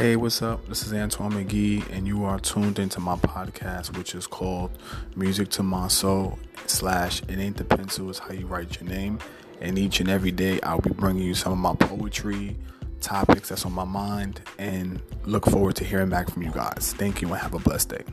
Hey, what's up? This is Antoine McGee, and you are tuned into my podcast, which is called Music to My Soul slash It Ain't the Pencil is How You Write Your Name. And each and every day, I'll be bringing you some of my poetry, topics that's on my mind, and look forward to hearing back from you guys. Thank you, and have a blessed day.